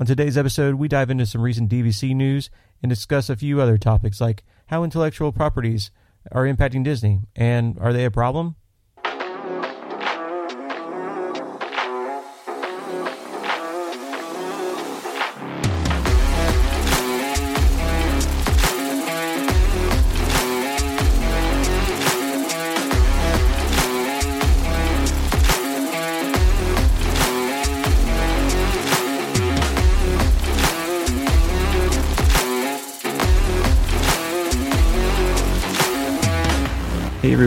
On today's episode, we dive into some recent DVC news and discuss a few other topics like how intellectual properties are impacting Disney and are they a problem?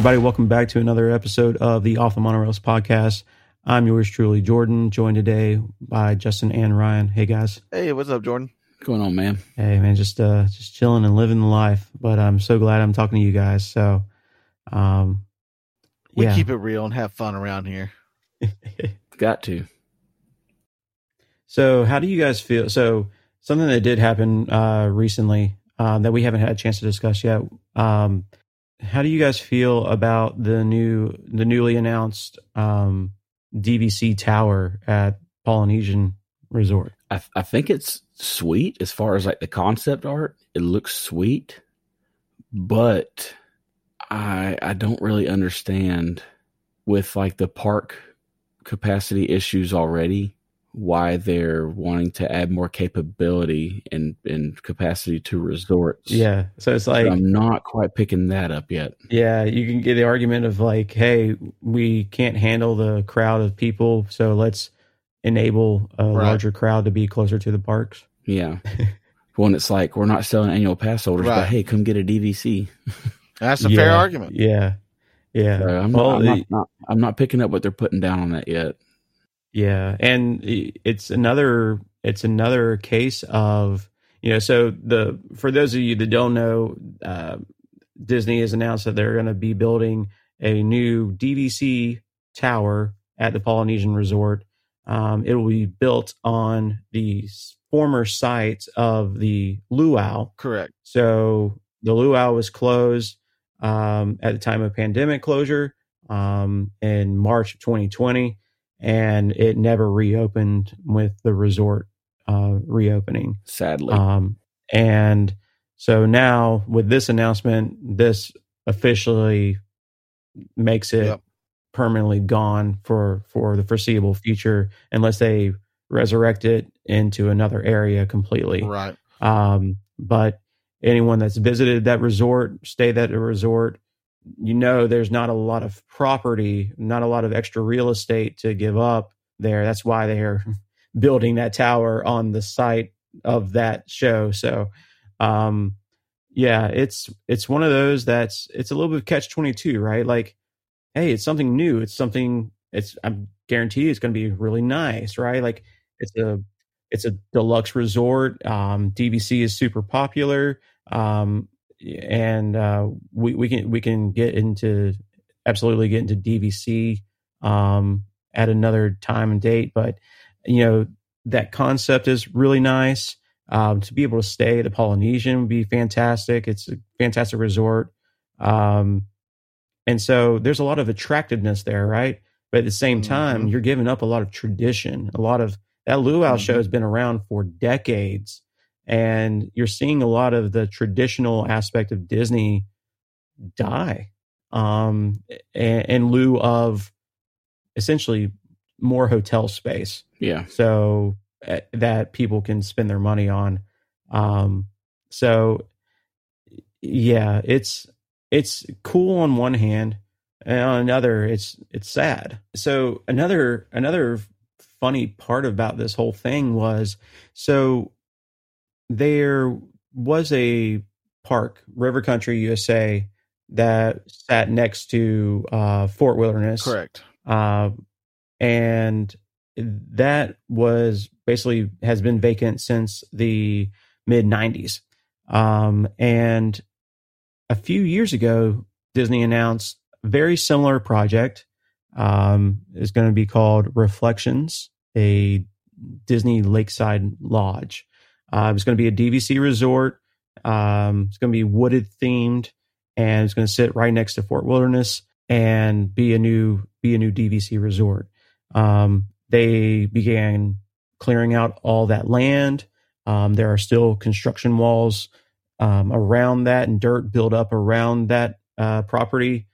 Everybody, welcome back to another episode of the Off the Monorails podcast. I'm yours truly, Jordan, joined today by Justin and Ryan. Hey, guys. Hey, what's up, Jordan? What's going on, man? Hey, man, just uh, just chilling and living the life. But I'm so glad I'm talking to you guys. So, um, We yeah. keep it real and have fun around here. Got to. So, how do you guys feel? So, something that did happen uh, recently um, that we haven't had a chance to discuss yet. Um, how do you guys feel about the new, the newly announced um, DVC tower at Polynesian Resort? I, I think it's sweet as far as like the concept art. It looks sweet, but I I don't really understand with like the park capacity issues already why they're wanting to add more capability and, and capacity to resorts. Yeah. So it's So like, I'm not quite picking that up yet. yeah, you can get the argument of like, hey, we can't handle the crowd of people, so let's enable a Right. larger crowd to be closer to the parks. Yeah. when it's like we're not selling annual pass holders, Right. but hey, come get a DVC. That's a fair argument. Yeah. Yeah. So I'm, well, not, I'm, not, not, I'm not picking up what they're putting down on that yet. Yeah, and it's another it's another case of you know so the for those of you that don't know, uh, Disney has announced that they're going to be building a new DVC tower at the Polynesian Resort. Um, it will be built on the former site of the luau. Correct. So the luau was closed um, at the time of pandemic closure um, in March of 2020, and it never reopened with the resort uh, reopening. Sadly, Um, and so now with this announcement, this officially makes it Yep. permanently gone for for the foreseeable future, unless they resurrect it into another area completely. Right. Um, but anyone that's visited that resort, stayed at a resort, you know there's not a lot of property, not a lot of extra real estate to give up there. That's why they're building that tower on the site of that show. So um yeah, it's it's one of those that's it's a little bit of catch twenty two, right? Like, hey, it's something new. It's something it's I'm guarantee it's gonna be really nice, right? Like it's a it's a deluxe resort. Um, DVC is super popular, um, and uh, we we can we can get into absolutely get into DVC um, at another time and date. But you know that concept is really nice. Um, to be able to stay at the Polynesian would be fantastic. It's a fantastic resort, um, and so there's a lot of attractiveness there, right? But at the same time, Mhm. you're giving up a lot of tradition, a lot of that luau Mhm. show has been around for decades and you're seeing a lot of the traditional aspect of disney die um in, in lieu of essentially more hotel space. Yeah, so uh, that people can spend their money on. Um so yeah it's it's cool on one hand and on another it's it's sad. So another another funny part about this whole thing was so there was a park river country usa that sat next to uh fort wilderness Correct. uh, and that was basically has been vacant since the mid 90s. Um, and a few years ago, Disney announced a very similar project. Um, is going to be called Reflections, a Disney Lakeside Lodge. Uh, it's going to be a DVC resort. Um, it's going to be wooded themed, and it's going to sit right next to Fort Wilderness and be a new be a new DVC resort. Um, they began clearing out all that land. Um, there are still construction walls um, around that and dirt built up around that uh, property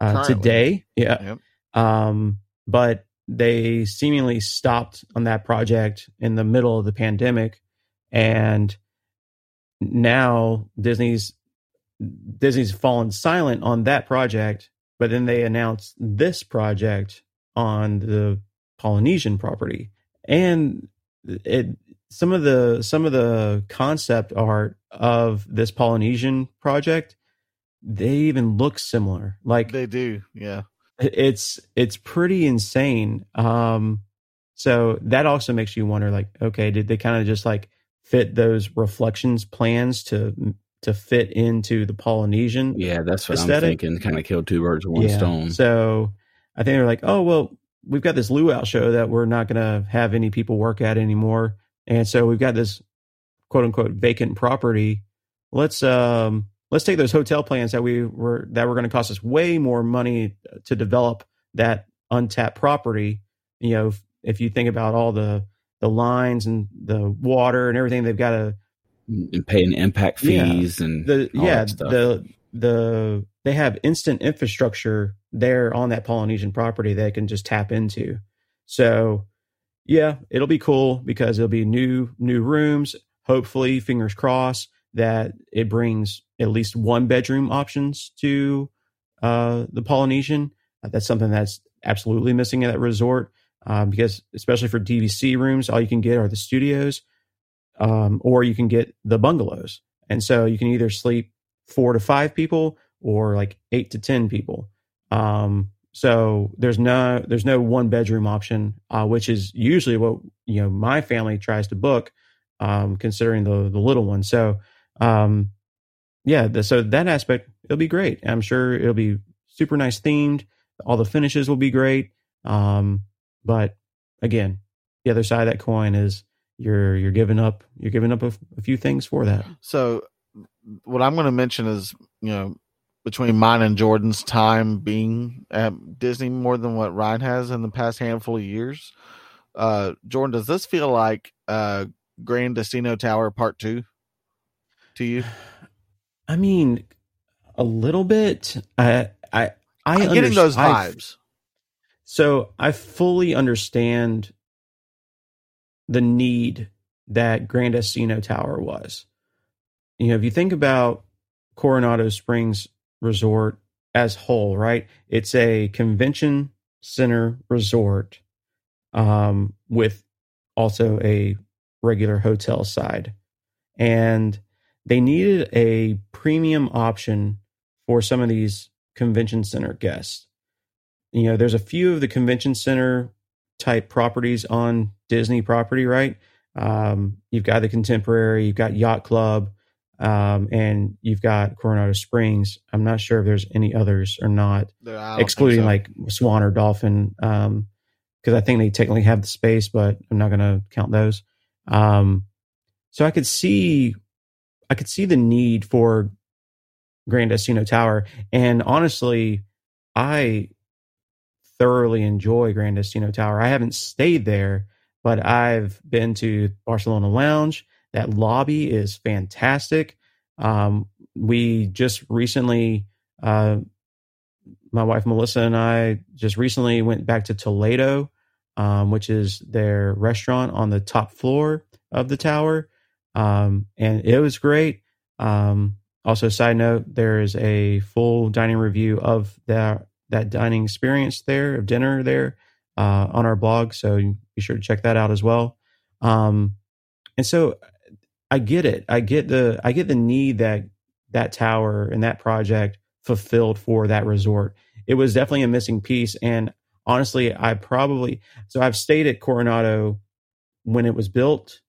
uh, today. Yeah. Yep. Um, but they seemingly stopped on that project in the middle of the pandemic. And now Disney's Disney's fallen silent on that project, but then they announced this project on the Polynesian property. And it some of the some of the concept art of this Polynesian project, they even look similar. Like They do. Yeah. it's it's pretty insane um so that also makes you wonder like okay did they kind of just like fit those reflections plans to to fit into the polynesian Yeah, that's what Aesthetic? I'm thinking. Kind of kill two birds with one stone. so i think they're like oh well we've got this luau show that we're not going to have any people work at anymore and so we've got this quote unquote vacant property let's um let's take those hotel plans that we were that were going to cost us way more money to develop that untapped property you know if, if you think about all the the lines and the water and everything they've got to and paying impact Yeah. fees and the yeah the the they have instant infrastructure there on that Polynesian property they can just tap into. So yeah, it'll be cool because it'll be new new rooms. Hopefully, fingers crossed that it brings at least one bedroom options to uh, the Polynesian. Uh, that's something that's absolutely missing at that resort um, because especially for DVC rooms, all you can get are the studios, um, or you can get the bungalows. And so you can either sleep four to five people or like eight to ten people. Um, so there's no there's no one bedroom option, uh, which is usually what you know my family tries to book, um, considering the the little one. So um, yeah, the, so that aspect it'll be great. I'm sure it'll be super nice themed. All the finishes will be great. Um, but again, the other side of that coin is you're you're giving up you're giving up a, a few things for that. So, what I'm going to mention is, you know, between mine and Jordan's time being at Disney more than what Ryan has in the past handful of years. Uh, Jordan, does this feel like uh, Grand Destino Tower Part Two to you? I mean, a little bit. I I I I'm getting those vibes. So I fully understand the need that Grand Destino Tower was. You know, if you think about Coronado Springs Resort as whole, right? It's a convention center resort um, with also a regular hotel side. And they needed a premium option for some of these convention center guests. You know, there's a few of the convention center type properties on Disney property, right? Um, you've got the Contemporary, you've got Yacht Club, um, and you've got Coronado Springs. I'm not sure if there's any others or not I don't think excluding so. like Swan or Dolphin, um, because I think they technically have the space, but I'm not going to count those. Um, so I could see, I could see the need for Grand Destino Tower, and honestly, I thoroughly enjoy Grand Destino Tower. I haven't stayed there, but I've been to Barcelona Lounge. That lobby is fantastic. Um, we just recently, uh, my wife Melissa and I just recently went back to Toledo, um, which is their restaurant on the top floor of the tower, um, and it was great. Um, also, side note, there is a full dining review of that that dining experience there of dinner there uh, on our blog, so be sure to check that out as well. Um, and so, I get it. I get the I get the need that that tower and that project fulfilled for that resort. It was definitely a missing piece. And honestly, I probably, so I've stayed at Coronado when it was built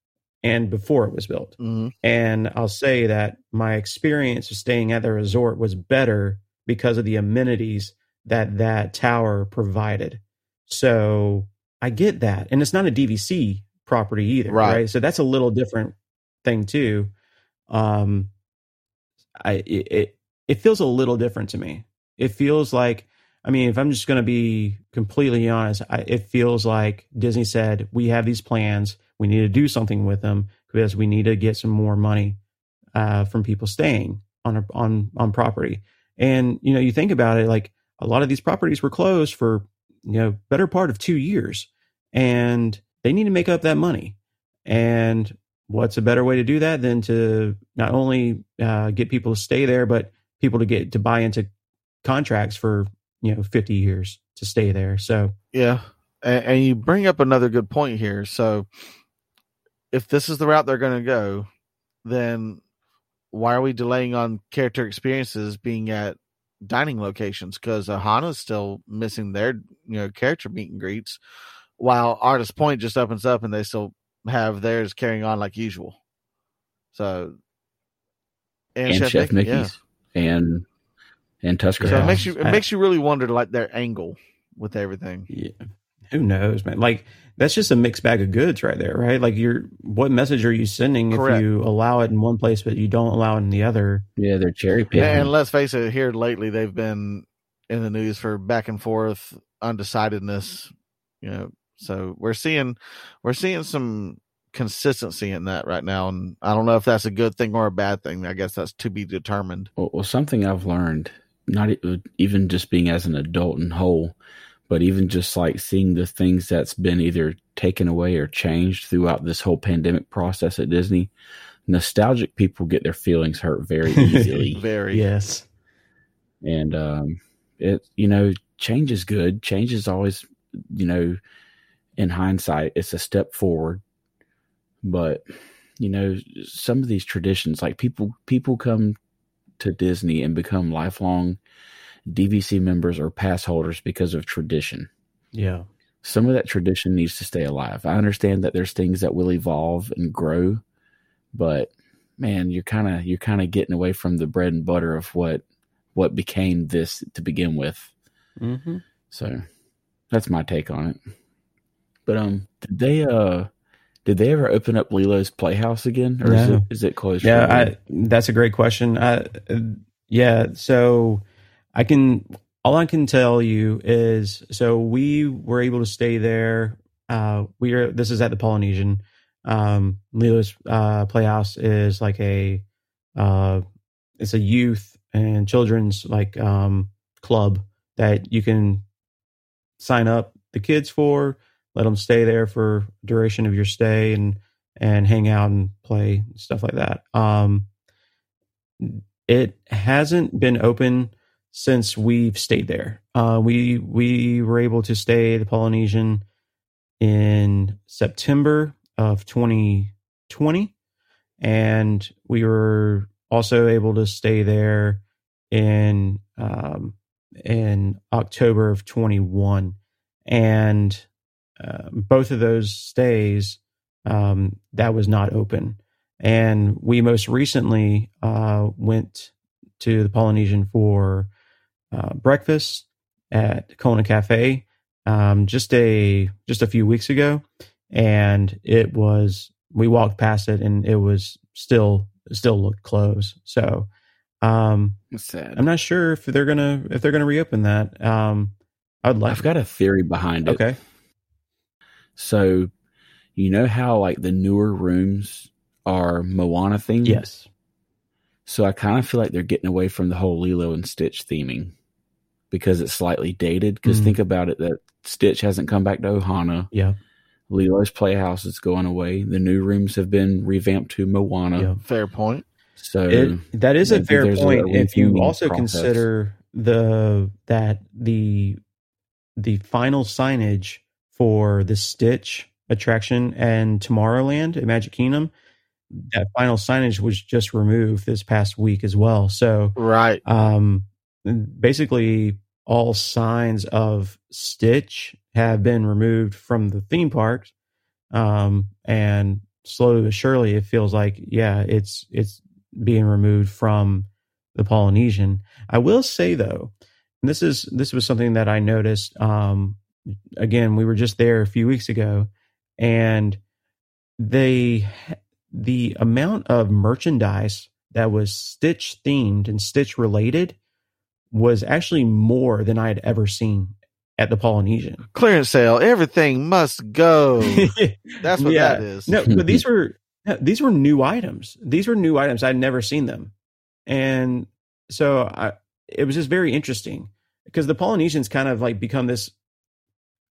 and before it was built. Mhm. And I'll say that my experience of staying at the resort was better because of the amenities that that tower provided. So I get that. And it's not a DVC property either, Right. right? So that's a little different thing too. Um, I it, it feels a little different to me. It feels like I mean, if I'm just going to be completely honest, I, it feels like Disney said we have these plans. we need to do something with them because we need to get some more money uh, from people staying on on on property. And you know, you think about it, like a lot of these properties were closed for you know better part of two years, and they need to make up that money. And what's a better way to do that than to not only uh, get people to stay there, but people to get to buy into contracts for you know 50 years to stay there. So yeah, and, and you bring up another good point here. So if this is the route they're going to go, then why are we delaying on character experiences being at dining locations? Because Ohana's uh, still missing their you know character meet and greets, while Artist Point just opens up and they still have theirs carrying on like usual. So and, and Chef, Chef Mickey, Mickey's yeah. and and Tusker. So it makes you it I, makes you really wonder like their angle with everything. Yeah. Who knows, man? Like that's just a mixed bag of goods right there, right? Like you're what message are you sending Correct. if you allow it in one place but you don't allow it in the other? Yeah, they're cherry picking. Yeah, and let's face it, here lately they've been in the news for back and forth undecidedness, you know. So we're seeing we're seeing some consistency in that right now, and I don't know if that's a good thing or a bad thing. I guess that's to be determined. Well, well something I've learned, not even just being as an adult and whole, but even just like seeing the things that's been either taken away or changed throughout this whole pandemic process at Disney, nostalgic people get their feelings hurt very easily. very. Yes. And um it you know, change is good. Change is always, you know, in hindsight, it's a step forward. But you know, some of these traditions, like people people come to Disney and become lifelong DVC members or pass holders because of tradition. Yeah. Some of that tradition needs to stay alive. I understand that there's things that will evolve and grow, but man, you're kind of you're kind of getting away from the bread and butter of what what became this to begin with. Mm-hmm. So that's my take on it. But um, did they uh did they ever open up Lilo's Playhouse again, or no. is it is it closed? Yeah, I, that's a great question. I, yeah, so I can all I can tell you is so we were able to stay there. Uh, we are this is at the Polynesian. Um, Lilo's uh, Playhouse is like a uh, it's a youth and children's like um, club that you can sign up the kids for. Let them stay there for duration of your stay and and hang out and play stuff like that. Um, it hasn't been open since we've stayed there. Uh, we we were able to stay the Polynesian in September of 2020, and we were also able to stay there in um, in October of 21, and uh, both of those stays um, that was not open. And we most recently uh, went to the Polynesian for uh, breakfast at Kona Cafe um, just a just a few weeks ago, and it was we walked past it and it was still still looked closed. So um, I'm not sure if they're gonna if they're gonna reopen that. Um, I'd like. I've got a theory behind it. Okay. So, you know how like the newer rooms are Moana themed. Yes. So I kind of feel like they're getting away from the whole Lilo and Stitch theming because it's slightly dated. Because mm think about it, that Stitch hasn't come back to Ohana. Yeah. Lilo's Playhouse is going away. The new rooms have been revamped to Moana. Yeah. Fair point. So it, that is a fair point. A if you also process. consider the that the the final signage for the Stitch attraction and Tomorrowland at Magic Kingdom, that final signage was just removed this past week as well. So right, um, basically all signs of Stitch have been removed from the theme parks. Um, and slowly but surely, it feels like, yeah, it's, it's being removed from the Polynesian. I will say though, this is, this was something that I noticed. Um, again, we were just there a few weeks ago and they, the amount of merchandise that was Stitch themed and Stitch related was actually more than I had ever seen at the Polynesian. Clearance sale. Everything must go. That's what Yeah. that is. no, but these were these were new items. These were new items. I'd never seen them, and so I, it was just very interesting because the Polynesians kind of like become this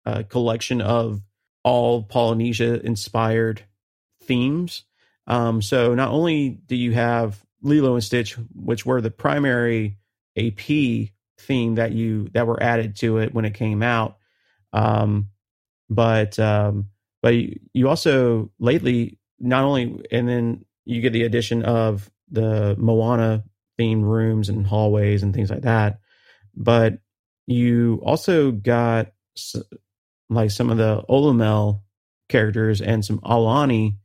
uh, collection of all Polynesia inspired themes. Um, so not only do you have Lilo and Stitch, which were the primary AP theme that you that were added to it when it came out, um, but um, but you, you also lately not only and then you get the addition of the Moana themed rooms and hallways and things like that, but you also got like some of the Olu Mel characters and some Aulani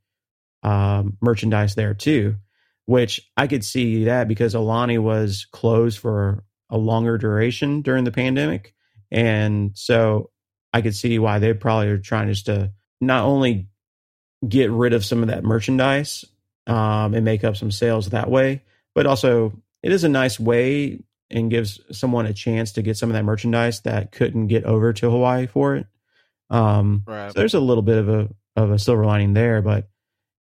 um, merchandise there too, which I could see that because Aulani was closed for a longer duration during the pandemic, and so I could see why they probably are trying just to not only get rid of some of that merchandise um, and make up some sales that way, but also it is a nice way and gives someone a chance to get some of that merchandise that couldn't get over to Hawaii for it. Um, Right. so there's a little bit of a of a silver lining there, but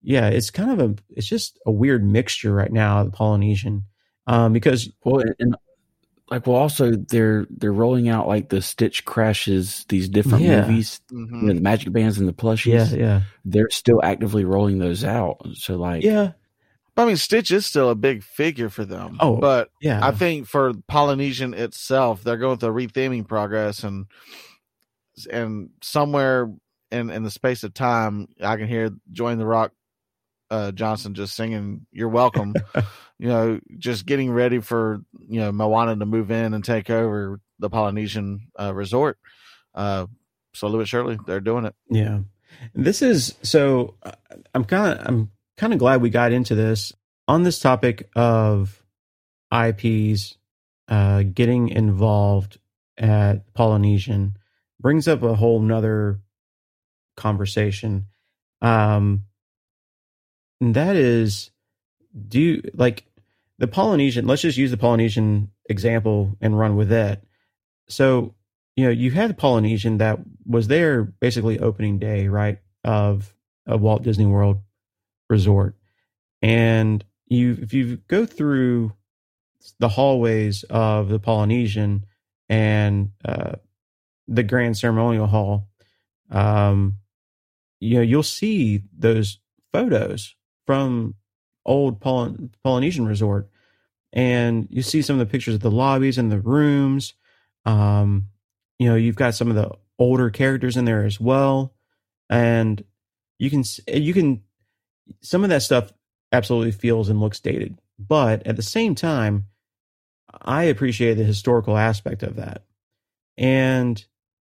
yeah, it's kind of a it's just a weird mixture right now, the Polynesian, um, because Well, and, and like, well, also they're they're rolling out like the Stitch crashes, these different Yeah. movies, Mhm. you know, the magic bands and the plushies. yeah, yeah, They're still actively rolling those out. So, like, yeah, I mean, Stitch is still a big figure for them. Oh, but yeah. I think for Polynesian itself, they're going through a retheming progress, and and somewhere in in the space of time, I can hear Dwayne the Rock uh, Johnson just singing "You're Welcome." you know, just getting ready for you know Moana to move in and take over the Polynesian uh, resort. Uh, slowly but surely, they're doing it. Yeah. This is so uh, I'm kind of I'm kind of glad we got into this on this topic of IPs uh getting involved at Polynesian brings up a whole nother conversation. Um and that is do you like the Polynesian let's just use the Polynesian example and run with that. So you know, you had the Polynesian that was there basically opening day, right, of of Walt Disney World Resort, and you if you go through the hallways of the Polynesian and uh, the Grand Ceremonial Hall, um, you know, you'll see those photos from old Poly- Polynesian Resort, and you see some of the pictures of the lobbies and the rooms. Um, you know you've got some of the older characters in there as well and you can you can some of that stuff absolutely feels and looks dated but at the same time i appreciate the historical aspect of that and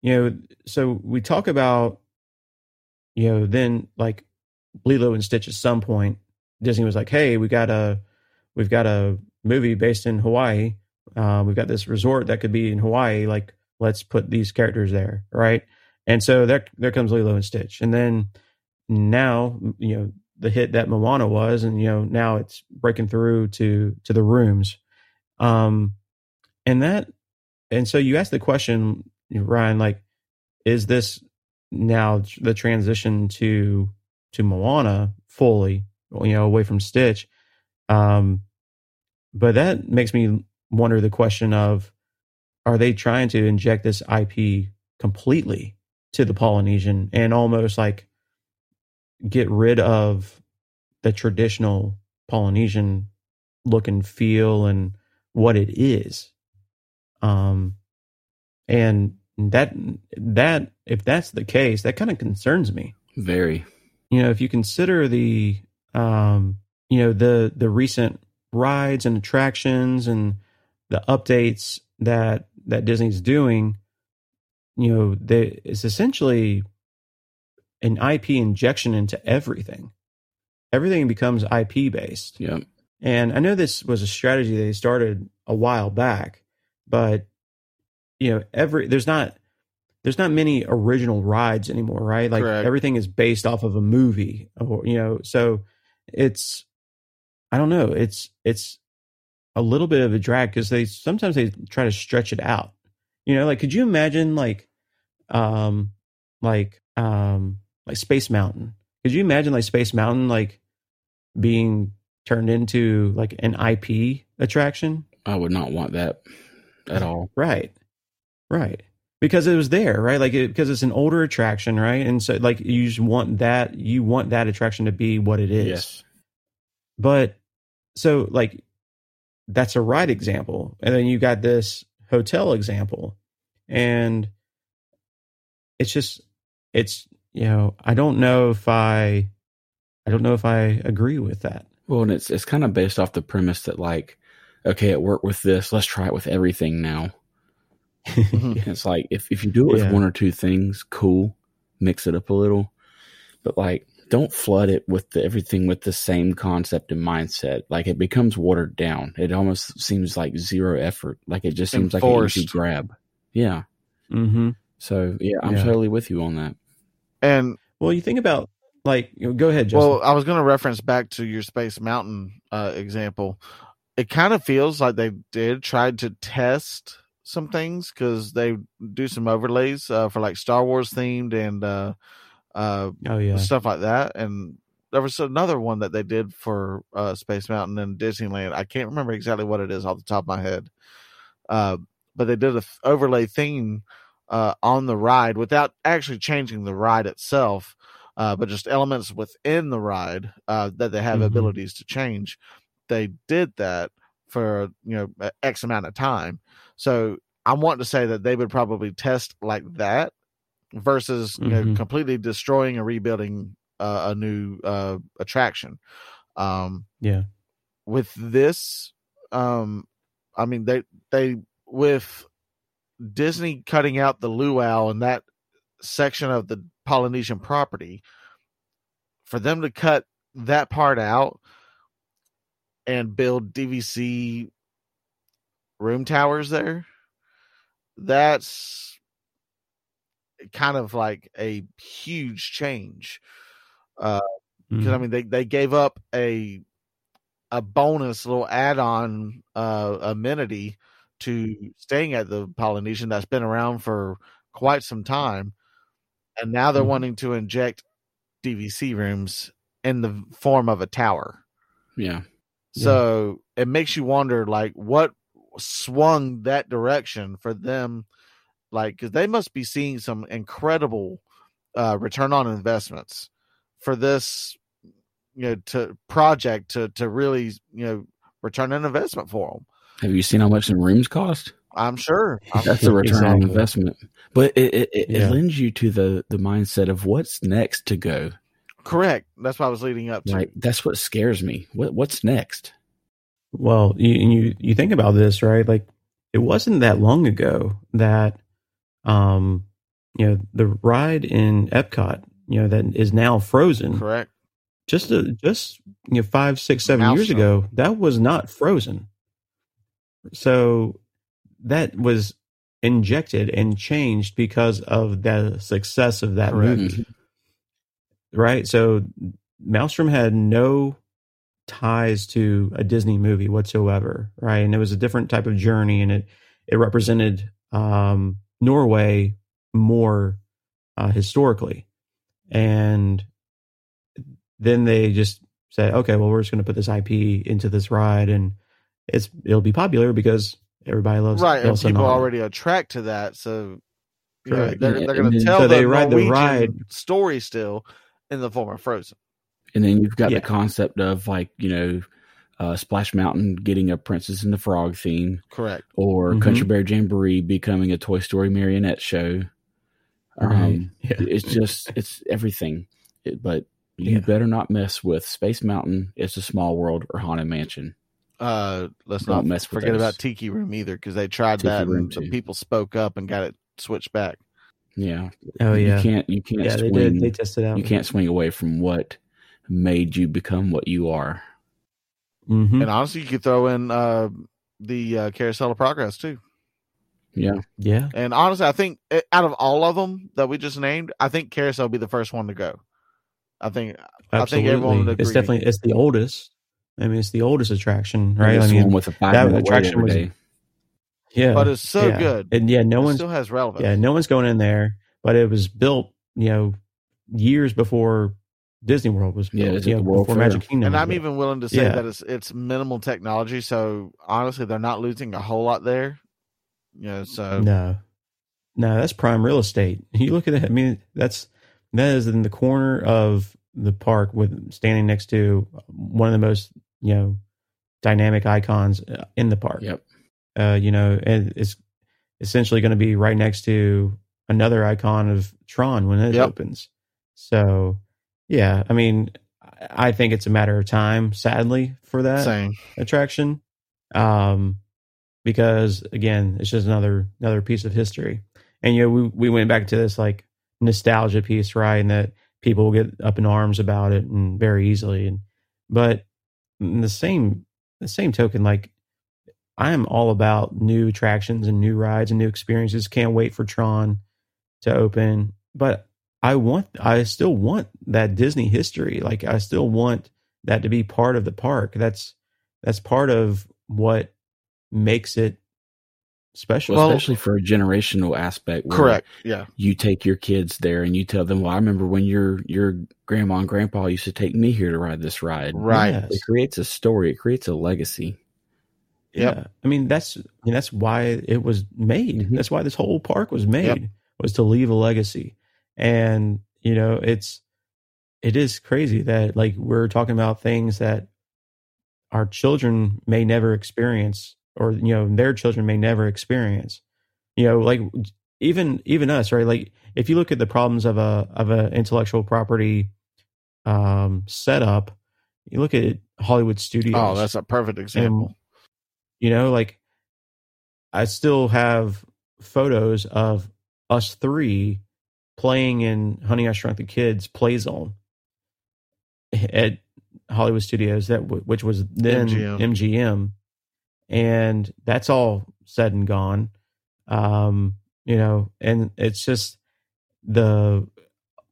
you know so we talk about you know then like lilo and stitch at some point disney was like hey we got a we've got a movie based in hawaii. Uh, we've got this resort that could be in hawaii. Like let's put these characters there, right? And so there there comes Lilo and Stitch, and then now you know the hit that Moana was, and you know now it's breaking through to to the rooms, um, and that and so you asked the question, Ryan, like, is this now the transition to to Moana fully, you know, away from Stitch? Um, but that makes me wonder the question of are they trying to inject this IP completely to the Polynesian and almost like get rid of the traditional Polynesian look and feel and what it is? Um, and that that if that's the case, that kind of concerns me. very. You know, if you consider the um, you know the the recent rides and attractions and the updates that that Disney's doing, you know, they, it's essentially an IP injection into everything. Everything becomes IP based. Yep. And I know this was a strategy they started a while back, but you know, every there's not there's not many original rides anymore, right? Like Correct. everything is based off of a movie or you know, so it's I don't know, it's it's a little bit of a drag because they sometimes they try to stretch it out. You know, like could you imagine like um, like um, like Space Mountain. Could you imagine like Space Mountain like being turned into like an IP attraction? I would not want that at all. Right, right. Because it was there, right? Like it, because it's an older attraction, right? And so like you just want that you want that attraction to be what it is. Yes. But so like that's a ride example. And then you got this hotel example. And it's just it's you know, I don't know if I I don't know if I agree with that. Well, and it's it's kind of based off the premise that like, okay, it worked with this, let's try it with everything now. Mhm. It's like if if you do it with Yeah. one or two things, cool, mix it up a little, but like don't flood it with the, everything with the same concept and mindset. Like it becomes watered down. It almost seems like zero effort. Like it just seems like an easy grab. Yeah. mm-hmm. So yeah, I'm Yeah. totally with you on that. And Well, you think about like you know, go ahead, Justin. well, I was going to reference back to your Space Mountain uh, example. It kind of feels like they did try to test some things because they do some overlays uh, for like Star Wars themed and uh, uh, oh yeah. stuff like that. And there was another one that they did for uh, Space Mountain and Disneyland. I can't remember exactly what it is off the top of my head. Uh, but they did a th- overlay theme uh, on the ride without actually changing the ride itself, uh, but just elements within the ride uh, that they have Mhm. abilities to change. They did that for you know X amount of time. So I want to say that they would probably test like that versus you know Mhm. completely destroying and rebuilding uh, a new uh, attraction. Um, Yeah. with this, um, I mean they they with Disney cutting out the luau and that section of the Polynesian property, for them to cut that part out and build DVC room towers there, that's kind of like a huge change. Uh, because I Mhm. mean they they gave up a a bonus little add-on uh amenity to staying at the Polynesian that's been around for quite some time and now they're Mhm. wanting to inject DVC rooms in the form of a tower. Yeah. Yeah. So it makes you wonder like what swung that direction for them like cuz they must be seeing some incredible uh return on investments for this you know to project to to really you know return an investment for them. Have you seen how much some rooms cost? I'm sure. I'm- That's a return on investment. But it it, it, Yeah. it lends you to the the mindset of what's next to go. Correct. That's what I was leading up to. Like that's what scares me. What what's next? Well, you and you you think about this, right? Like it wasn't that long ago that um you know the ride in Epcot, you know, that is now frozen. Correct. Just a, just you know 5 6 7 years Maelstrom. ago, that was not frozen. So that was injected and changed because of the success of that Correct. movie. Right? So Maelstrom had no ties to a Disney movie whatsoever, right? And it was a different type of journey, and it it represented um, Norway more uh, historically, and then they just said, okay, well, we're just going to put this IP into this ride, and it's it'll be popular because everybody loves right. And Elsa people already attract to that. So you know, they're, they're going to tell So the they ride the Norwegian ride. story still in the form of Frozen. And then you've got Yeah. the concept of like, you know, uh, Splash Mountain getting a Princess and the Frog theme, Correct. or Mhm. Country Bear Jamboree becoming a Toy Story marionette show. Right. Um, Yeah. It's just, it's everything. It, but you Yeah. better not mess with Space Mountain, It's a Small World, or Haunted Mansion. Uh, let's Don't not mess with forget those. about Tiki Room either because they tried Tiki that Room and some people spoke up and got it switched back. Yeah. oh yeah, You can't, you can't yeah, they swing, did. They tested out. you can't swing away from what made you become what you are. hmm And honestly, you could throw in uh, the uh, Carousel of Progress too. Yeah. Yeah. And honestly, I think eh, out of all of them that we just named, I think Carousel will be the first one to go. I think I think Absolutely. everyone would it's definitely it's the oldest. I mean, it's the oldest attraction, right? It's I the mean, one with a five that attraction was- day. Yeah, but it's so yeah. good. and yeah, no one still has relevance. yeah, no one's going in there. but it was built, you know, years before Disney World was built. Yeah, it's you at know, the World before Fair. Magic Kingdom. and I'm even willing to say Yeah. that it's it's minimal technology. So honestly, they're not losing a whole lot there. Yeah. So No, no, that's prime real estate. You look at it. I mean, that's that is in the corner of the park with standing next to one of the most you know dynamic icons uh, in the park. Yep. Uh, you know, and it's essentially going to be right next to another icon of Tron when it Yep. opens. So, yeah, I mean, I I think it's a matter of time, sadly, for that same. attraction um because again it's just another another piece of history and you know we, we went back to this like nostalgia piece right and that people will get up in arms about it and very easily and but in the same the same token like i am all about new attractions and new rides and new experiences can't wait for tron to open but i want i still want that disney history like i still want that to be part of the park that's that's part of what makes it special. Well, Well- especially for a generational aspect. where Correct. Yeah. You take your kids there and you tell them, "Well, I remember when your your grandma and grandpa used to take me here to ride this ride." Right. Yes. It creates a story. It creates a legacy. Yep. Yeah. I mean, that's I mean, that's why it was made. Mhm. That's why this whole park was made Yep. was to leave a legacy. And you know, it's it is crazy that like we're talking about things that our children may never experience or you know their children may never experience you know like even even us right like if you look at the problems of a of a intellectual property um setup you look at hollywood studios Oh, that's a perfect example. You know like i still have photos of us three playing in honey i shrunk the kids play zone at hollywood studios that w- which was then MGM. mgm and that's all said and gone. Um you know and it's just the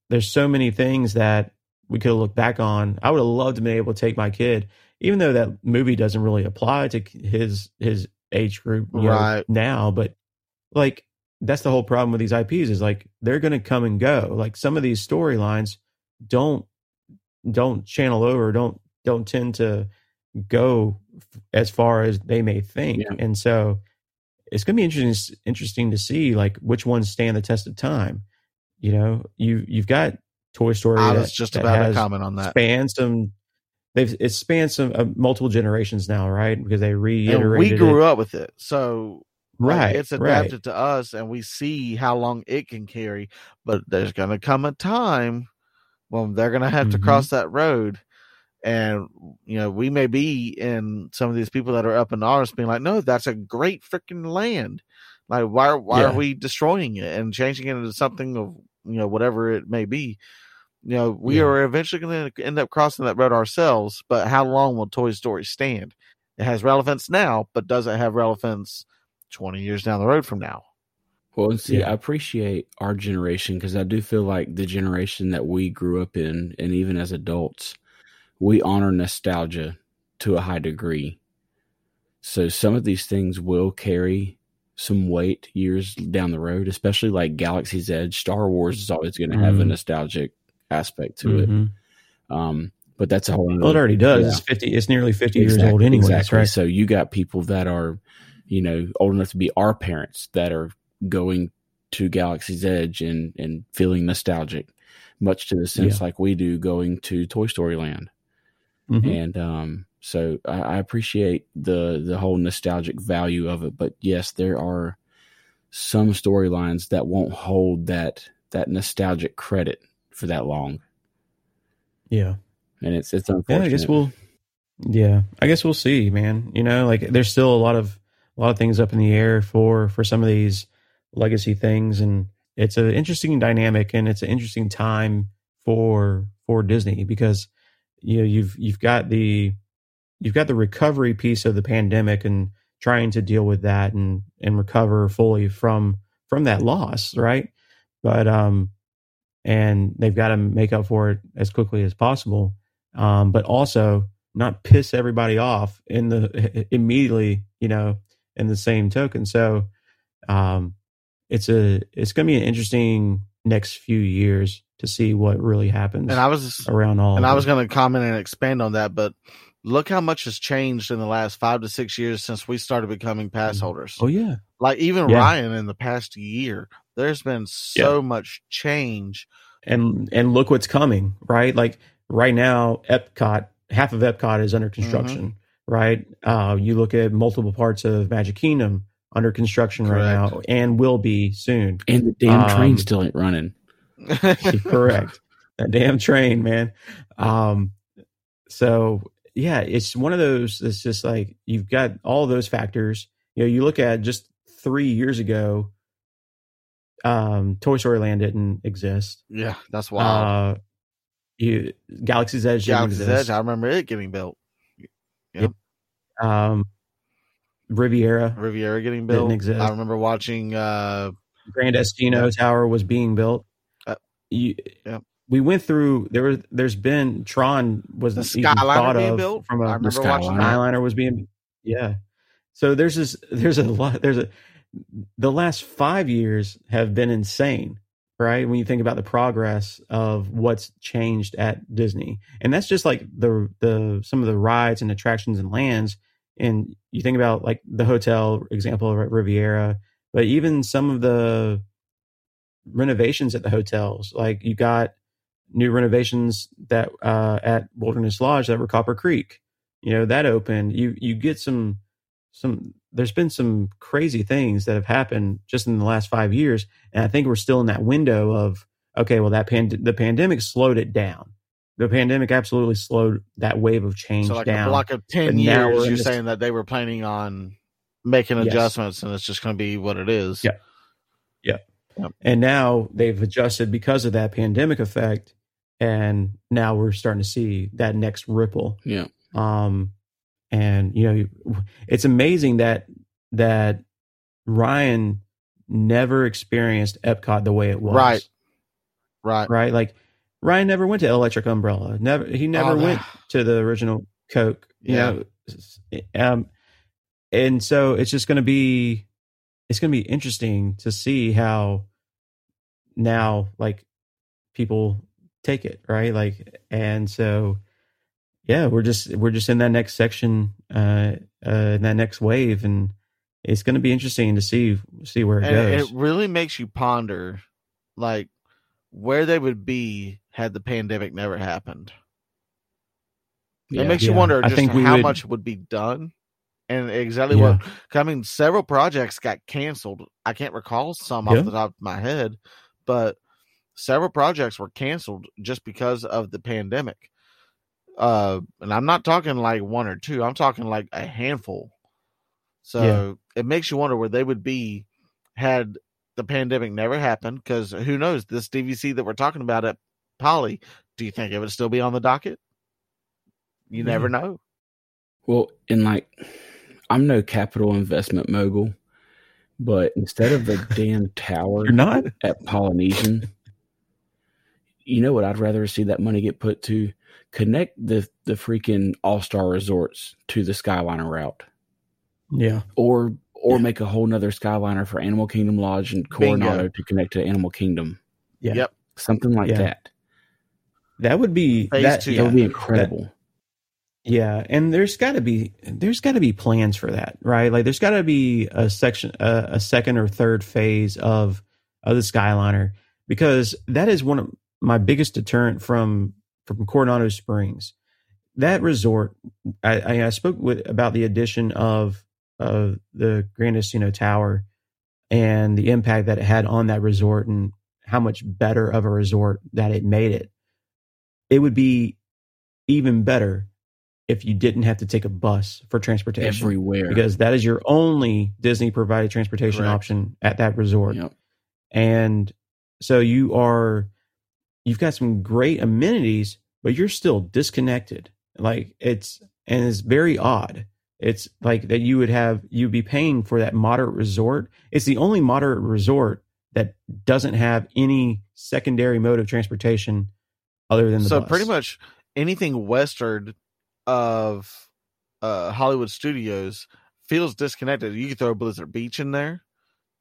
there's so many things that we could have looked back on. I would have loved to be able to take my kid even though that movie doesn't really apply to his his age group you know, Right. now but like that's the whole problem with these ips is like they're going to come and go like some of these storylines don't don't channel over don't don't tend to go f- as far as they may think Yeah. and so it's going to be interesting interesting to see like which ones stand the test of time you know you you've got toy story I that- was just about to comment on that. spanned some they've it's spanned some uh, multiple generations now right because they And reiterated we grew it. up with it. So like, right it's right adapted to us and we see how long it can carry. But there's gonna come a time when they're gonna have to Mhm. cross that road. And you know, we may be in some of these people that are up in arms being like, No, that's a great freaking land. Like why why Yeah. are we destroying it and changing it into something of you know, whatever it may be? You know, we Yeah. are eventually gonna end up crossing that road ourselves, but how long will Toy Story stand? It has relevance now, but does it have relevance 20 years down the road from now? Well, and see, Yeah. I appreciate our generation because I do feel like the generation that we grew up in, and even as adults, we honor nostalgia to a high degree. So some of these things will carry some weight years down the road, especially like Galaxy's Edge. Star Wars is always going to have a Mhm. nostalgic aspect to Mhm. it. Um, but that's a whole. well it already does Yeah. it's 50 it's nearly 50 years old anyway exactly. right So you got people that are, you know, old enough to be our parents that are going to Galaxy's Edge and and feeling nostalgic, much to the sense like we do going to Toy Story Land. Mhm. And um, so I, I appreciate the the whole nostalgic value of it. But yes, there are some storylines that won't hold that that nostalgic credit for that long, yeah and it's it's Yeah, unfortunate. I guess we'll. Yeah, I guess we'll see, man. You know, like there's still a lot of a lot of things up in the air for for some of these legacy things, and it's an interesting dynamic, and it's an interesting time for for Disney because you know you've you've got the you've got the recovery piece of the pandemic and trying to deal with that and and recover fully from from that loss, right? But um, and they've got to make up for it as quickly as possible um, but also not piss everybody off in the immediately, you know, in the same token. So, um, it's a it's going to be an interesting next few years to see what really happens And I was around all. and I was going to comment and expand on that, but look how much has changed in the last five to six years since we started becoming pass Mhm. holders. Oh yeah, Like even Yeah. Ryan in the past year, there's been so much change. and and look what's coming, right? Like right now, Epcot, half of Epcot is Mm-hmm. under construction, right? Uh, you look at multiple parts of Magic Kingdom under construction right now, and will be soon. And the damn Um, train still ain't running. Correct. That damn train, man. Um, so yeah, it's one of those. It's just like you've got all those factors. You know, you look at just three years ago, um, Toy Story Land didn't exist. yeah, that's wild. Uh, you Galaxy's Edge didn't Galaxy's exist. Edge, I remember it getting built. Um, Riviera, Riviera getting built. Didn't exist. I remember watching uh Gran Destino Tower was being built. Uh, you, yeah. We went through there. Was, there's been Tron was the Skyliner being built. from I a remember Skyliner. Skyliner was being yeah. So there's this there's a lot there's a the last five years have been insane, right? When you think about the progress of what's changed at Disney, and that's just like the the some of the rides and attractions and lands. And you think about like the hotel example of Riviera, but even some of the renovations at the hotels, like you got new renovations that uh, at Wilderness Lodge that were Copper Creek. You know that opened. You you get some some. There's been some crazy things that have happened just in the last five years, and I think we're still in that window of okay. Well, that pand- the pandemic slowed it down. The pandemic absolutely slowed that wave of change So like down. a block of ten But years, you're this- saying that they were planning on making Yes. adjustments and it's just gonna be what it is. Yeah. Yeah. and now they've adjusted because of that pandemic effect, and now we're starting to see that next ripple. Yeah. um and you know it's amazing that that ryan never experienced epcot the way it was Right. Right. right like ryan never went to electric umbrella never he never Oh, went that- to the original coke you Yeah. know um and so it's just going to be it's going to be interesting to see how now like people take it right like and so yeah we're just we're just in that next section uh uh in that next wave and it's going to be interesting to see see where it and goes it really makes you ponder like where they would be had the pandemic never happened. Yeah. It makes you Yeah. wonder I just think how would- much would be done and exactly Yeah. what. 'cause I mean, several projects got canceled. I can't recall some Yeah. off the top of my head, but several projects were canceled just because of the pandemic. Uh, and I'm not talking like one or two. I'm talking like a handful. So it makes you wonder where they would be had the pandemic never happened. Because who knows? This DVC that we're talking about at Poly, do you think it would still be on the docket? You Yeah. never know. Well, and like, I'm no capital investment mogul, but instead of the damn tower you're not at Polynesian, you know what? I'd rather see that money get put to connect the the freaking All Star Resorts to the Skyliner route, yeah or or Yeah. make a whole nother Skyliner for Animal Kingdom Lodge and Bingo. Coronado to connect to Animal Kingdom, yeah Yep. something like Yeah. that. that would be Phase that, two. That yeah, would be incredible. Yeah, and there's got to be there's got to be plans for that, right? Like there's got to be a section a, a second or third phase of of the Skyliner because that is one of my biggest deterrent from from Coronado Springs. That resort, I, I, spoke with about the addition of of the Gran Destino Tower and the impact that it had on that resort and how much better of a resort that it made it. It would be even better if you didn't have to take a bus for transportation Everywhere. because that is your only Disney provided transportation Correct. option at that resort. Yep. And so you are you've got some great amenities, but you're still disconnected. Like it's and it's very odd. It's like that you would have you'd be paying for that moderate resort. It's the only moderate resort that doesn't have any secondary mode of transportation other than the so bus. pretty much anything western of uh, Hollywood Studios feels disconnected. You could throw Blizzard Beach in there.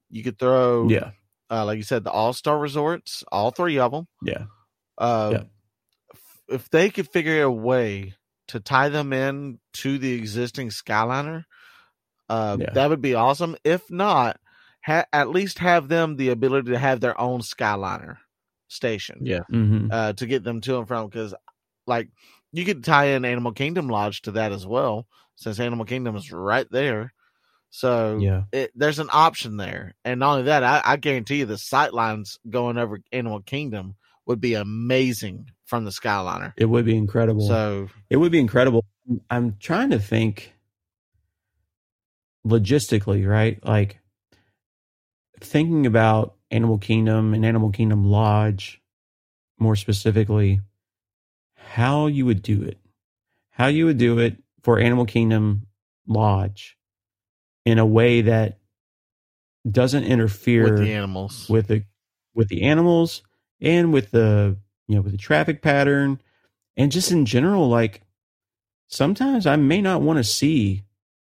You could throw yeah. uh, like you said, the All Star Resorts, all three of them. Yeah. Uh, Yeah. If they could figure a way to tie them in to the existing Skyliner, uh, Yeah. that would be awesome. If not, ha- at least have them the ability to have their own Skyliner station Yeah. hmm uh, to get them to and from. Because, like, you could tie in Animal Kingdom Lodge to that as well, since Animal Kingdom is right there. So Yeah. it, there's an option there, and not only that, I, I guarantee you the sight lines going over Animal Kingdom would be amazing from the Skyliner. It would be incredible. So It would be incredible. I'm trying to think logistically, right? Like thinking about Animal Kingdom and Animal Kingdom Lodge more specifically, how you would do it. How you would do it for Animal Kingdom Lodge in a way that doesn't interfere with the animals, with the with the animals and with the you know with the traffic pattern and just in general like sometimes i may not want to see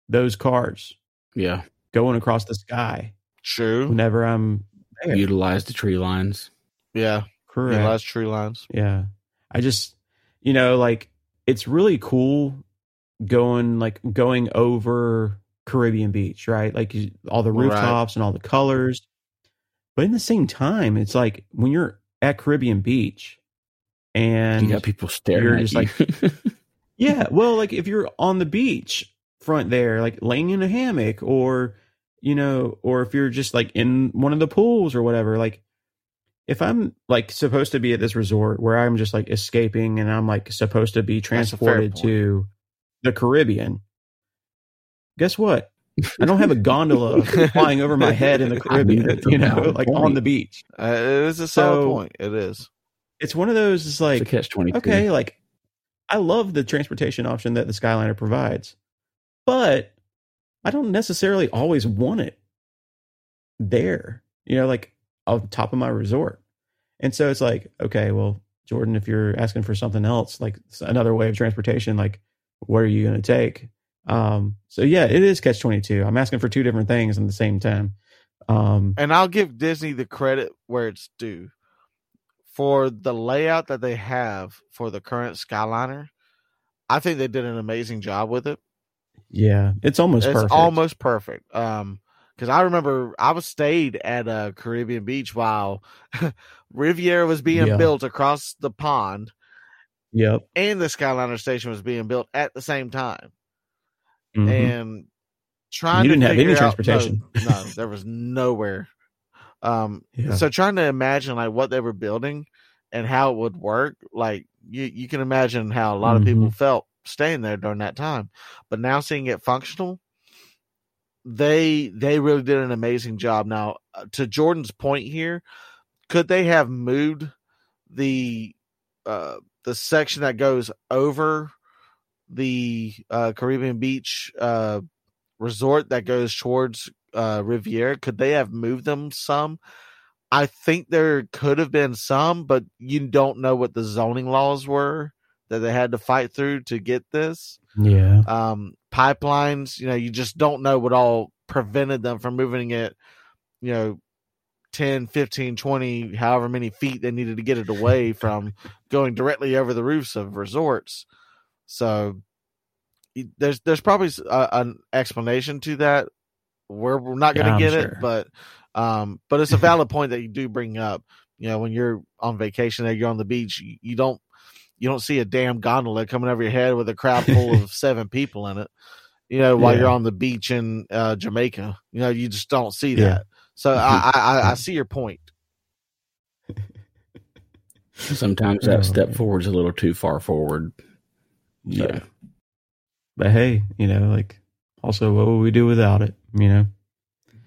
those cars Yeah. going across the sky true, whenever i'm there. Utilize the tree lines. yeah, correct utilize tree lines. yeah i just you know like it's really cool going like going over caribbean beach right like all the Right. rooftops and all the colors but in the same time it's like when you're at caribbean beach and you got people staring you're at just you. Yeah, well, like if you're on the beach front there, like laying in a hammock, or you know, or if you're just like in one of the pools or whatever, like if I'm like supposed to be at this resort where I'm just like escaping and I'm like supposed to be That's a fair transported to the Caribbean, guess what? I don't have a gondola flying over my head in the Caribbean, you know, like on the beach. Uh, it is a solid So- point. It is. It's one of those. It's It's like a catch twenty okay, like I love the transportation option that the Skyliner provides, but I don't necessarily always want it there, you know, like on top of my resort. And so it's like, okay, well, Jordan, if you're asking for something else, like another way of transportation, like what are you going to take? Um, so yeah, it is catch 22. I'm asking for two different things at the same time. Um, And I'll give Disney the credit where it's due for the layout that they have for the current Skyliner. I think they did an amazing job with it. yeah, it's almost it's perfect. almost perfect. Um, because I remember I was stayed at uh, Caribbean Beach while Riviera was being Yeah. built across the pond, yep. and the Skyliner station was being built at the same time. Mhm. And trying You didn't have any figure out- transportation. no, no, there was nowhere. Um, Yeah. so trying to imagine like what they were building and how it would work, like you you can imagine how a lot of people Mhm. felt staying there during that time. But now seeing it functional, they they really did an amazing job. Now uh, to Jordan's point here, could they have moved the uh the section that goes over the uh Caribbean Beach uh resort that goes towards uh Riviera? Could they have moved them some? I think there could have been some, but you don't know what the zoning laws were that they had to fight through to get this. Yeah. Um, pipelines, you know, you just don't know what all prevented them from moving it, you know, 10, 15, 20, however many feet they needed to get it away from going directly over the roofs of resorts. So there's there's probably s- a, an explanation to that. We're, we're not going to Yeah, get sure. it, but um, but it's a valid point that you do bring up. You know, when you're on vacation there, you're on the beach, you, you don't you don't see a damn gondola coming over your head with a crowd full of seven people in it. You know, while Yeah. you're on the beach in uh, Jamaica, you know, you just don't see Yeah. that. So I, I I- I see your point. Sometimes that step man. forward's a little too far forward. So, Yeah. But hey, you know, like also what would we do without it? You know,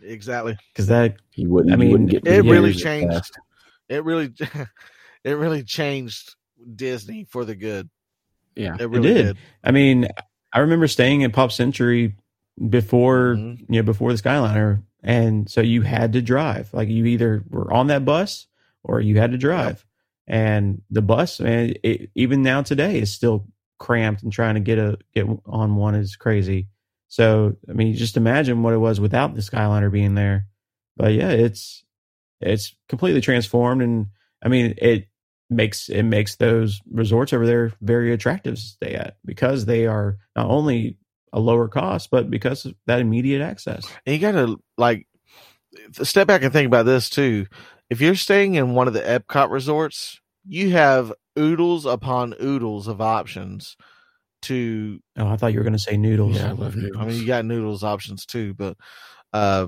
Exactly. Mm-hmm. because that You wouldn't. I mean, wouldn't get it really changed. fast. It really it really changed Disney for the good. Yeah. It really did. did. I mean, I remember staying at Pop Century before Mhm. you know before the Skyliner, and so you had to drive. Like you either were on that bus or you had to drive. And the bus, man, it, even now today is still cramped and trying to get a get on one is crazy. So I mean, just imagine what it was without the Skyliner being there. But yeah, it's it's completely transformed, and I mean it makes it makes those resorts over there very attractive to stay at because they are not only a lower cost, but because of that immediate access. And you got to like step back and think about this too. If you're staying in one of the Epcot resorts, you have oodles upon oodles of options to. Oh, I thought you were going to say noodles. Yeah, I love noodles. I mean, you got noodles options too, but uh,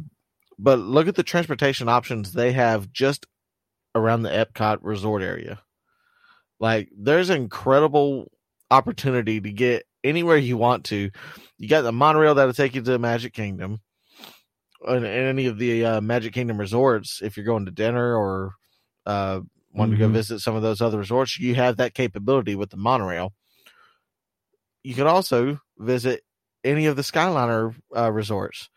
but look at the transportation options they have just around the Epcot resort area. Like, there's incredible opportunity to get anywhere you want to. You got the monorail that'll take you to the Magic Kingdom, and, and any of the uh, Magic Kingdom resorts. If you're going to dinner or uh, want to go visit some of those other resorts, you have that capability with the monorail. You can also visit any of the Skyliner uh, resorts,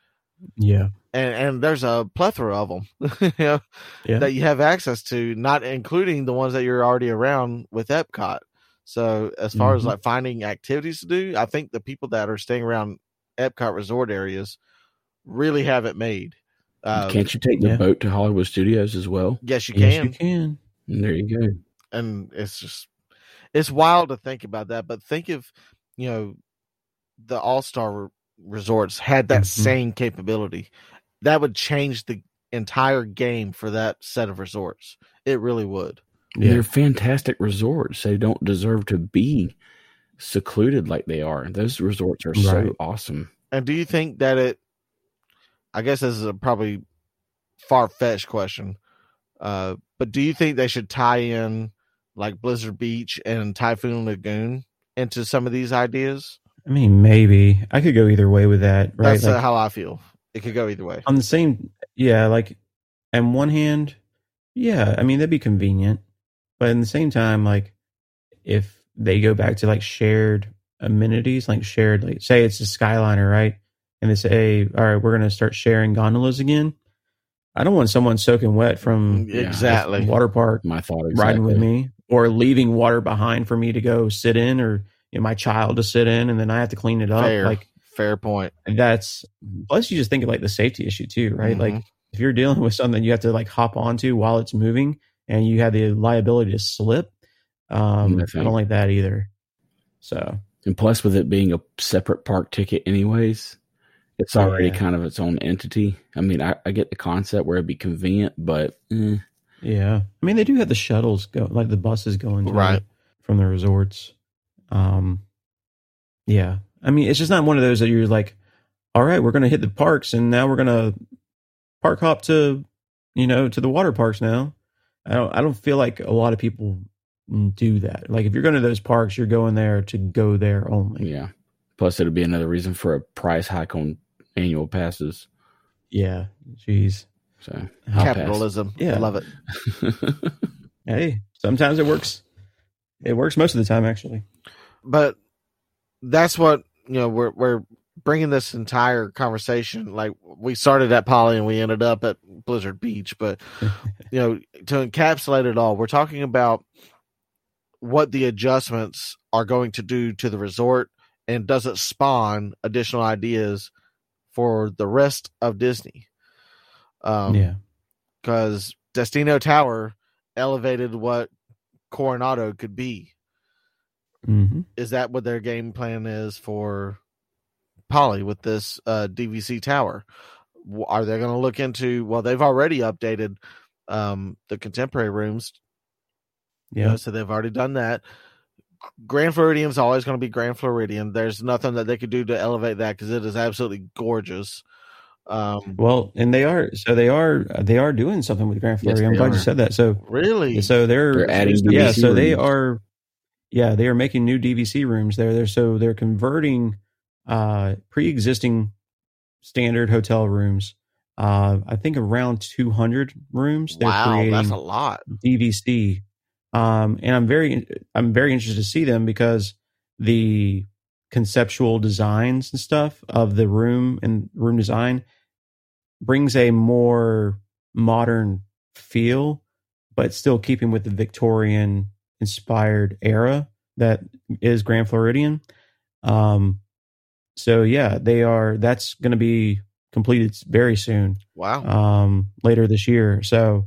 Yeah, and and there's a plethora of them. you know, yeah, that you have access to, not including the ones that you're already around with Epcot. So as far as Mhm. like finding activities to do, I think the people that are staying around Epcot resort areas really have it made. Uh, Can't you take the yeah. boat to Hollywood Studios as well? yes, you yes, can, you can. And there you go. and it's just it's wild to think about that. But think if you know the All Star resorts had that Mhm. same capability, that would change the entire game for that set of resorts. It really would. Yeah, They're fantastic resorts. They don't deserve to be secluded like they are. Those resorts are Right. so awesome. And do you think that it? I guess this is a probably far fetched question, uh, but do you think they should tie in like Blizzard Beach and Typhoon Lagoon into some of these ideas? I mean, maybe I could go either way with that, right? That's uh, Like, how I feel. It could go either way. on the same, yeah, like, on one hand, yeah, I mean that'd be convenient, but in the same time, like, if they go back to like shared amenities, like shared, like, say it's a Skyliner, right? And they say, hey, all right, we're gonna start sharing gondolas again. I don't want someone soaking wet from Yeah, exactly. water park My thought exactly. Mm-hmm. riding with me or leaving water behind for me to go sit in or you know, my child to sit in and then I have to clean it up. Fair. Like Fair point. that's plus you just think of like the safety issue too, right? Mhm. Like if you're dealing with something you have to like hop onto while it's moving and you have the liability to slip, um, No I don't like that either. So And plus, with it being a separate park ticket, anyways, it's already Yeah. kind of its own entity. I mean, I, I get the concept where it'd be convenient, but eh, yeah, I mean they do have the shuttles go like the buses going Right. from the resorts. Um, yeah, I mean it's just not one of those that you're like, all right, we're gonna hit the parks and now we're gonna park hop to you know to the water parks now. I don't I don't feel like a lot of people do that. Like if you're going to those parks, you're going there to go there only. yeah. Plus, it'd be another reason for a price hike on annual passes. Yeah, jeez. So I'll pass. Capitalism. Yeah. I love it. Hey, sometimes it works. It works most of the time, actually. but that's what you know we're we're bringing this entire conversation like we started at Poly and we ended up at Blizzard Beach but you know to encapsulate it all we're talking about what the adjustments are going to do to the resort and does it spawn additional ideas for the rest of Disney um yeah, because Destino Tower elevated what Coronado could be hmm is that what their game plan is for Poly with this uh, DVC tower? Are they going to look into? Well, they've already updated um, the contemporary rooms, you yeah, know, so they've already done that. Grand Floridian is always going to be Grand Floridian. There's nothing that they could do to elevate that because it is absolutely gorgeous. Um, Well, and they are so they are they are doing something with Grand Yes, I'm they glad you said that. So really, so they're, They're adding yeah. DVC So they are yeah they are making new DVC rooms there. They're so they're converting uh pre-existing standard hotel rooms. Uh, I think around 200 rooms. They're wow, creating that's a lot. DVC. Um, and I'm very, I'm very interested to see them because the conceptual designs and stuff of the room and room design brings a more modern feel, but still keeping with the Victorian inspired era that is Grand Floridian. Um, so yeah, they are. That's going to be completed very soon Wow, um, later this year. So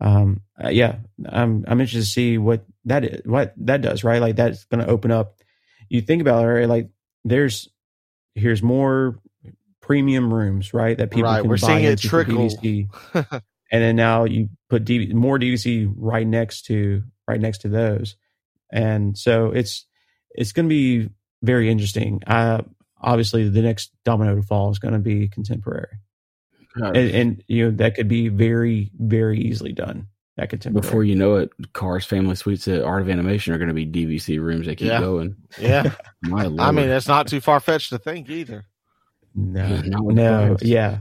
um, uh, yeah, I'm I'm interested to see what that is, what that does, right? Like that's going to open up. You think about it, right? Like there's here's more premium rooms, right? That people Right, can we're buy seeing it trickle. DVC. and then now you put DV, more DVC right next to right next to those, and so it's it's going to be very interesting. Uh, obviously, the next domino to fall is going to be contemporary, and, and you know that could be very very easily done. That could contemporary. before you know it, Cars Family Suites at Art of Animation are going to be DVC rooms that keep Yeah. going. yeah. My lord. I mean, that's not too far fetched to think either. no, No, no, yeah,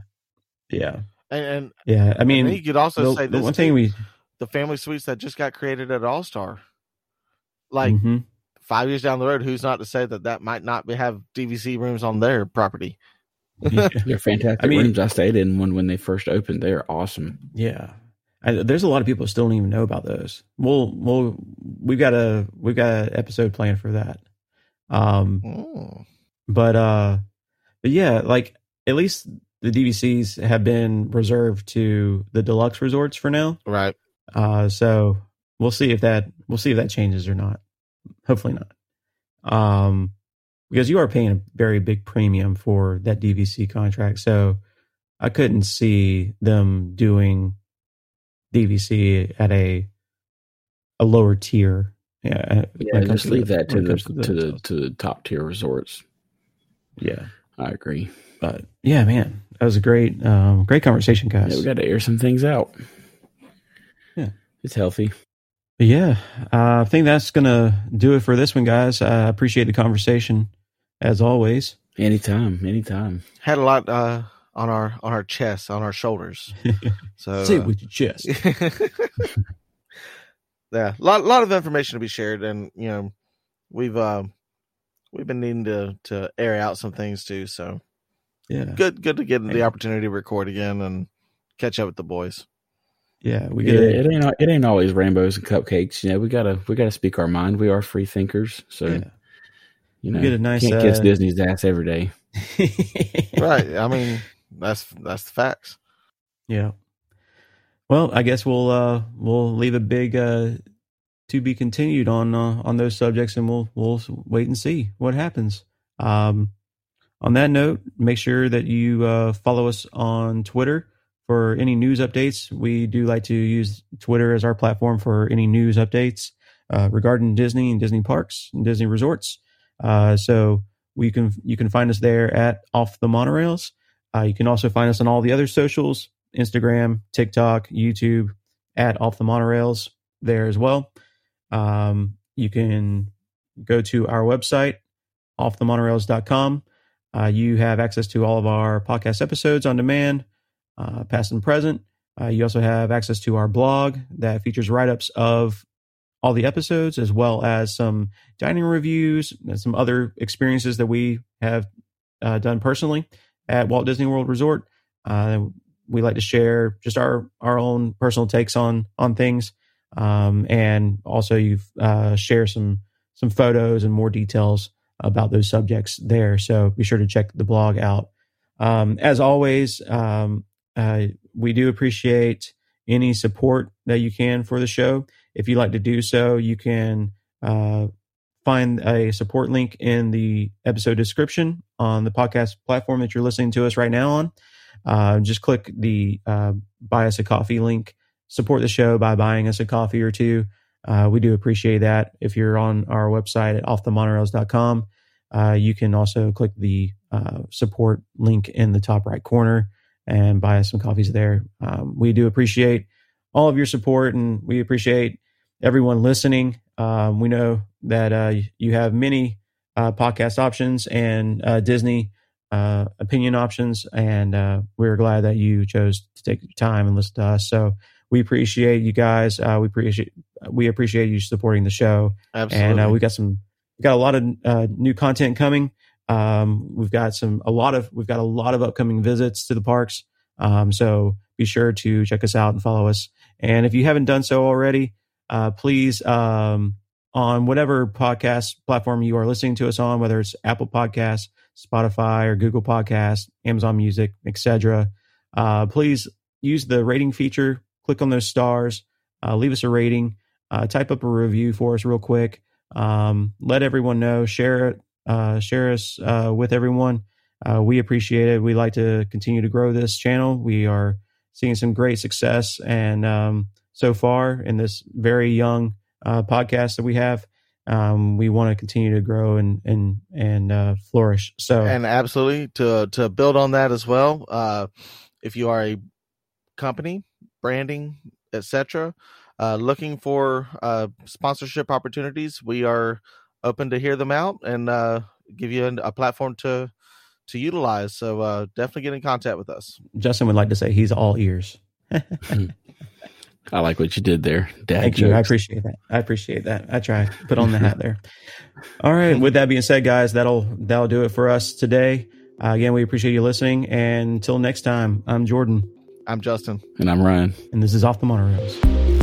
yeah, And, and yeah. I I mean, mean, you could also the, say the this one thing too, we the family suites that just got created at All Star. Like Mhm. five years down the road, who's not to say that that might not be, have DVC rooms on their property? Yeah. They're fantastic I mean- rooms. I stayed in one when they first opened. They're awesome. Yeah. I, there's a lot of people who still don't even know about those. We'll, we'll, we've got a, we've got an episode planned for that. Um, Oh. but, uh, but yeah, like at least the DVCs have been reserved to the deluxe resorts for now. Right. Uh, so we'll see if that, we'll see if that changes or not. Hopefully not. Um, because you are paying a very big premium for that DVC contract. So I couldn't see them doing DVC at a a lower tier. Yeah, Yeah, it comes just leave the- that to the to the the to the top tier resorts. yeah. I agree. But yeah, man, that was a great um, great conversation, guys. Yeah, we got to air some things out. Yeah. it's healthy. But yeah, uh, I think that's gonna do it for this one, guys. I appreciate the conversation as always. Anytime, anytime. Had a lot uh, on our on our chests, on our shoulders. So Say uh, it with your chest. yeah, a lot, lot of information to be shared, and you know, we've uh, we've been needing to to air out some things too. So Yeah, good, good to get the opportunity to record again and catch up with the boys. yeah, we Yeah, get it ain't it ain't always rainbows and cupcakes. You know, we gotta we gotta speak our mind. We are free thinkers, so Yeah. You know, get a nice, can't kiss uh, Disney's ass every day. Right. I mean, that's that's the facts. Yeah. Well, I guess we'll uh we'll leave a big uh to be continued on uh, on those subjects and we'll we'll wait and see what happens. Um on that note, make sure that you uh follow us on Twitter for any news updates. We do like to use Twitter as our platform for any news updates uh regarding Disney and Disney parks and Disney resorts. Uh so we can you can find us there at off the monorails. Uh, you can also find us on all the other socials Instagram, TikTok, YouTube at Off the Monorails there as well. Um, you can go to our website, offthemonorails.com. Uh, you have access to all of our podcast episodes on demand, uh, past and present. Uh, you also have access to our blog that features write ups of all the episodes, as well as some dining reviews and some other experiences that we have uh, done personally at Walt Disney World Resort. Uh, we like to share just our our own personal takes on on things, um, and also you uh, share some some photos and more details about those subjects there. So be sure to check the blog out. Um, as always, um, we do appreciate any support that you can for the show. If you'd like to do so, you can uh, find a support link in the episode description on the podcast platform that you're listening to us right now on. Uh, just click the uh, buy us a coffee link. Support the show by buying us a coffee or two. Uh, we do appreciate that. If you're on our website at offthemonorails.com, uh, you can also click the uh, support link in the top right corner and buy us some coffees there. Um, we do appreciate all of your support and we appreciate everyone listening. Um, we know that uh, you have many uh, podcast options and uh, Disney uh, opinion options, and uh, we're glad that you chose to take your time and listen to us. So we appreciate you guys. Uh, we appreciate we appreciate you supporting the show, Absolutely. and uh, we got some we got a lot of uh, new content coming. Um, we've got some a lot of we've got a lot of upcoming visits to the parks. Um, so be sure to check us out and follow us. And if you haven't done so already, uh, please um, on whatever podcast platform you are listening to us on, whether it's Apple Podcasts, Spotify, or Google Podcasts, Amazon Music, etc. Uh, please use the rating feature. Click on those stars. uh, leave us a rating, uh, type up a review for us real quick. Um, let everyone know, share it, uh, share us uh, with everyone. Uh, we appreciate it. We like to continue to grow this channel. We are seeing some great success, and um, so far in this very young uh, podcast that we have, um, we want to continue to grow and and and uh, flourish. So, and absolutely to to build on that as well. Uh, if you are a company branding, etc., uh, looking for uh, sponsorship opportunities, we are open to hear them out and uh, give you a platform to to utilize. So uh, definitely get in contact with us. Justin would like to say he's all ears. I like what you did there. Dad Thank jokes. you. I appreciate that. I appreciate that. I try put on the hat there. All right. With that being said, guys, that'll that'll do it for us today. Uh, again, we appreciate you listening. And until next time, I'm Jordan. I'm Justin. And I'm Ryan. And this is Off the Monorails.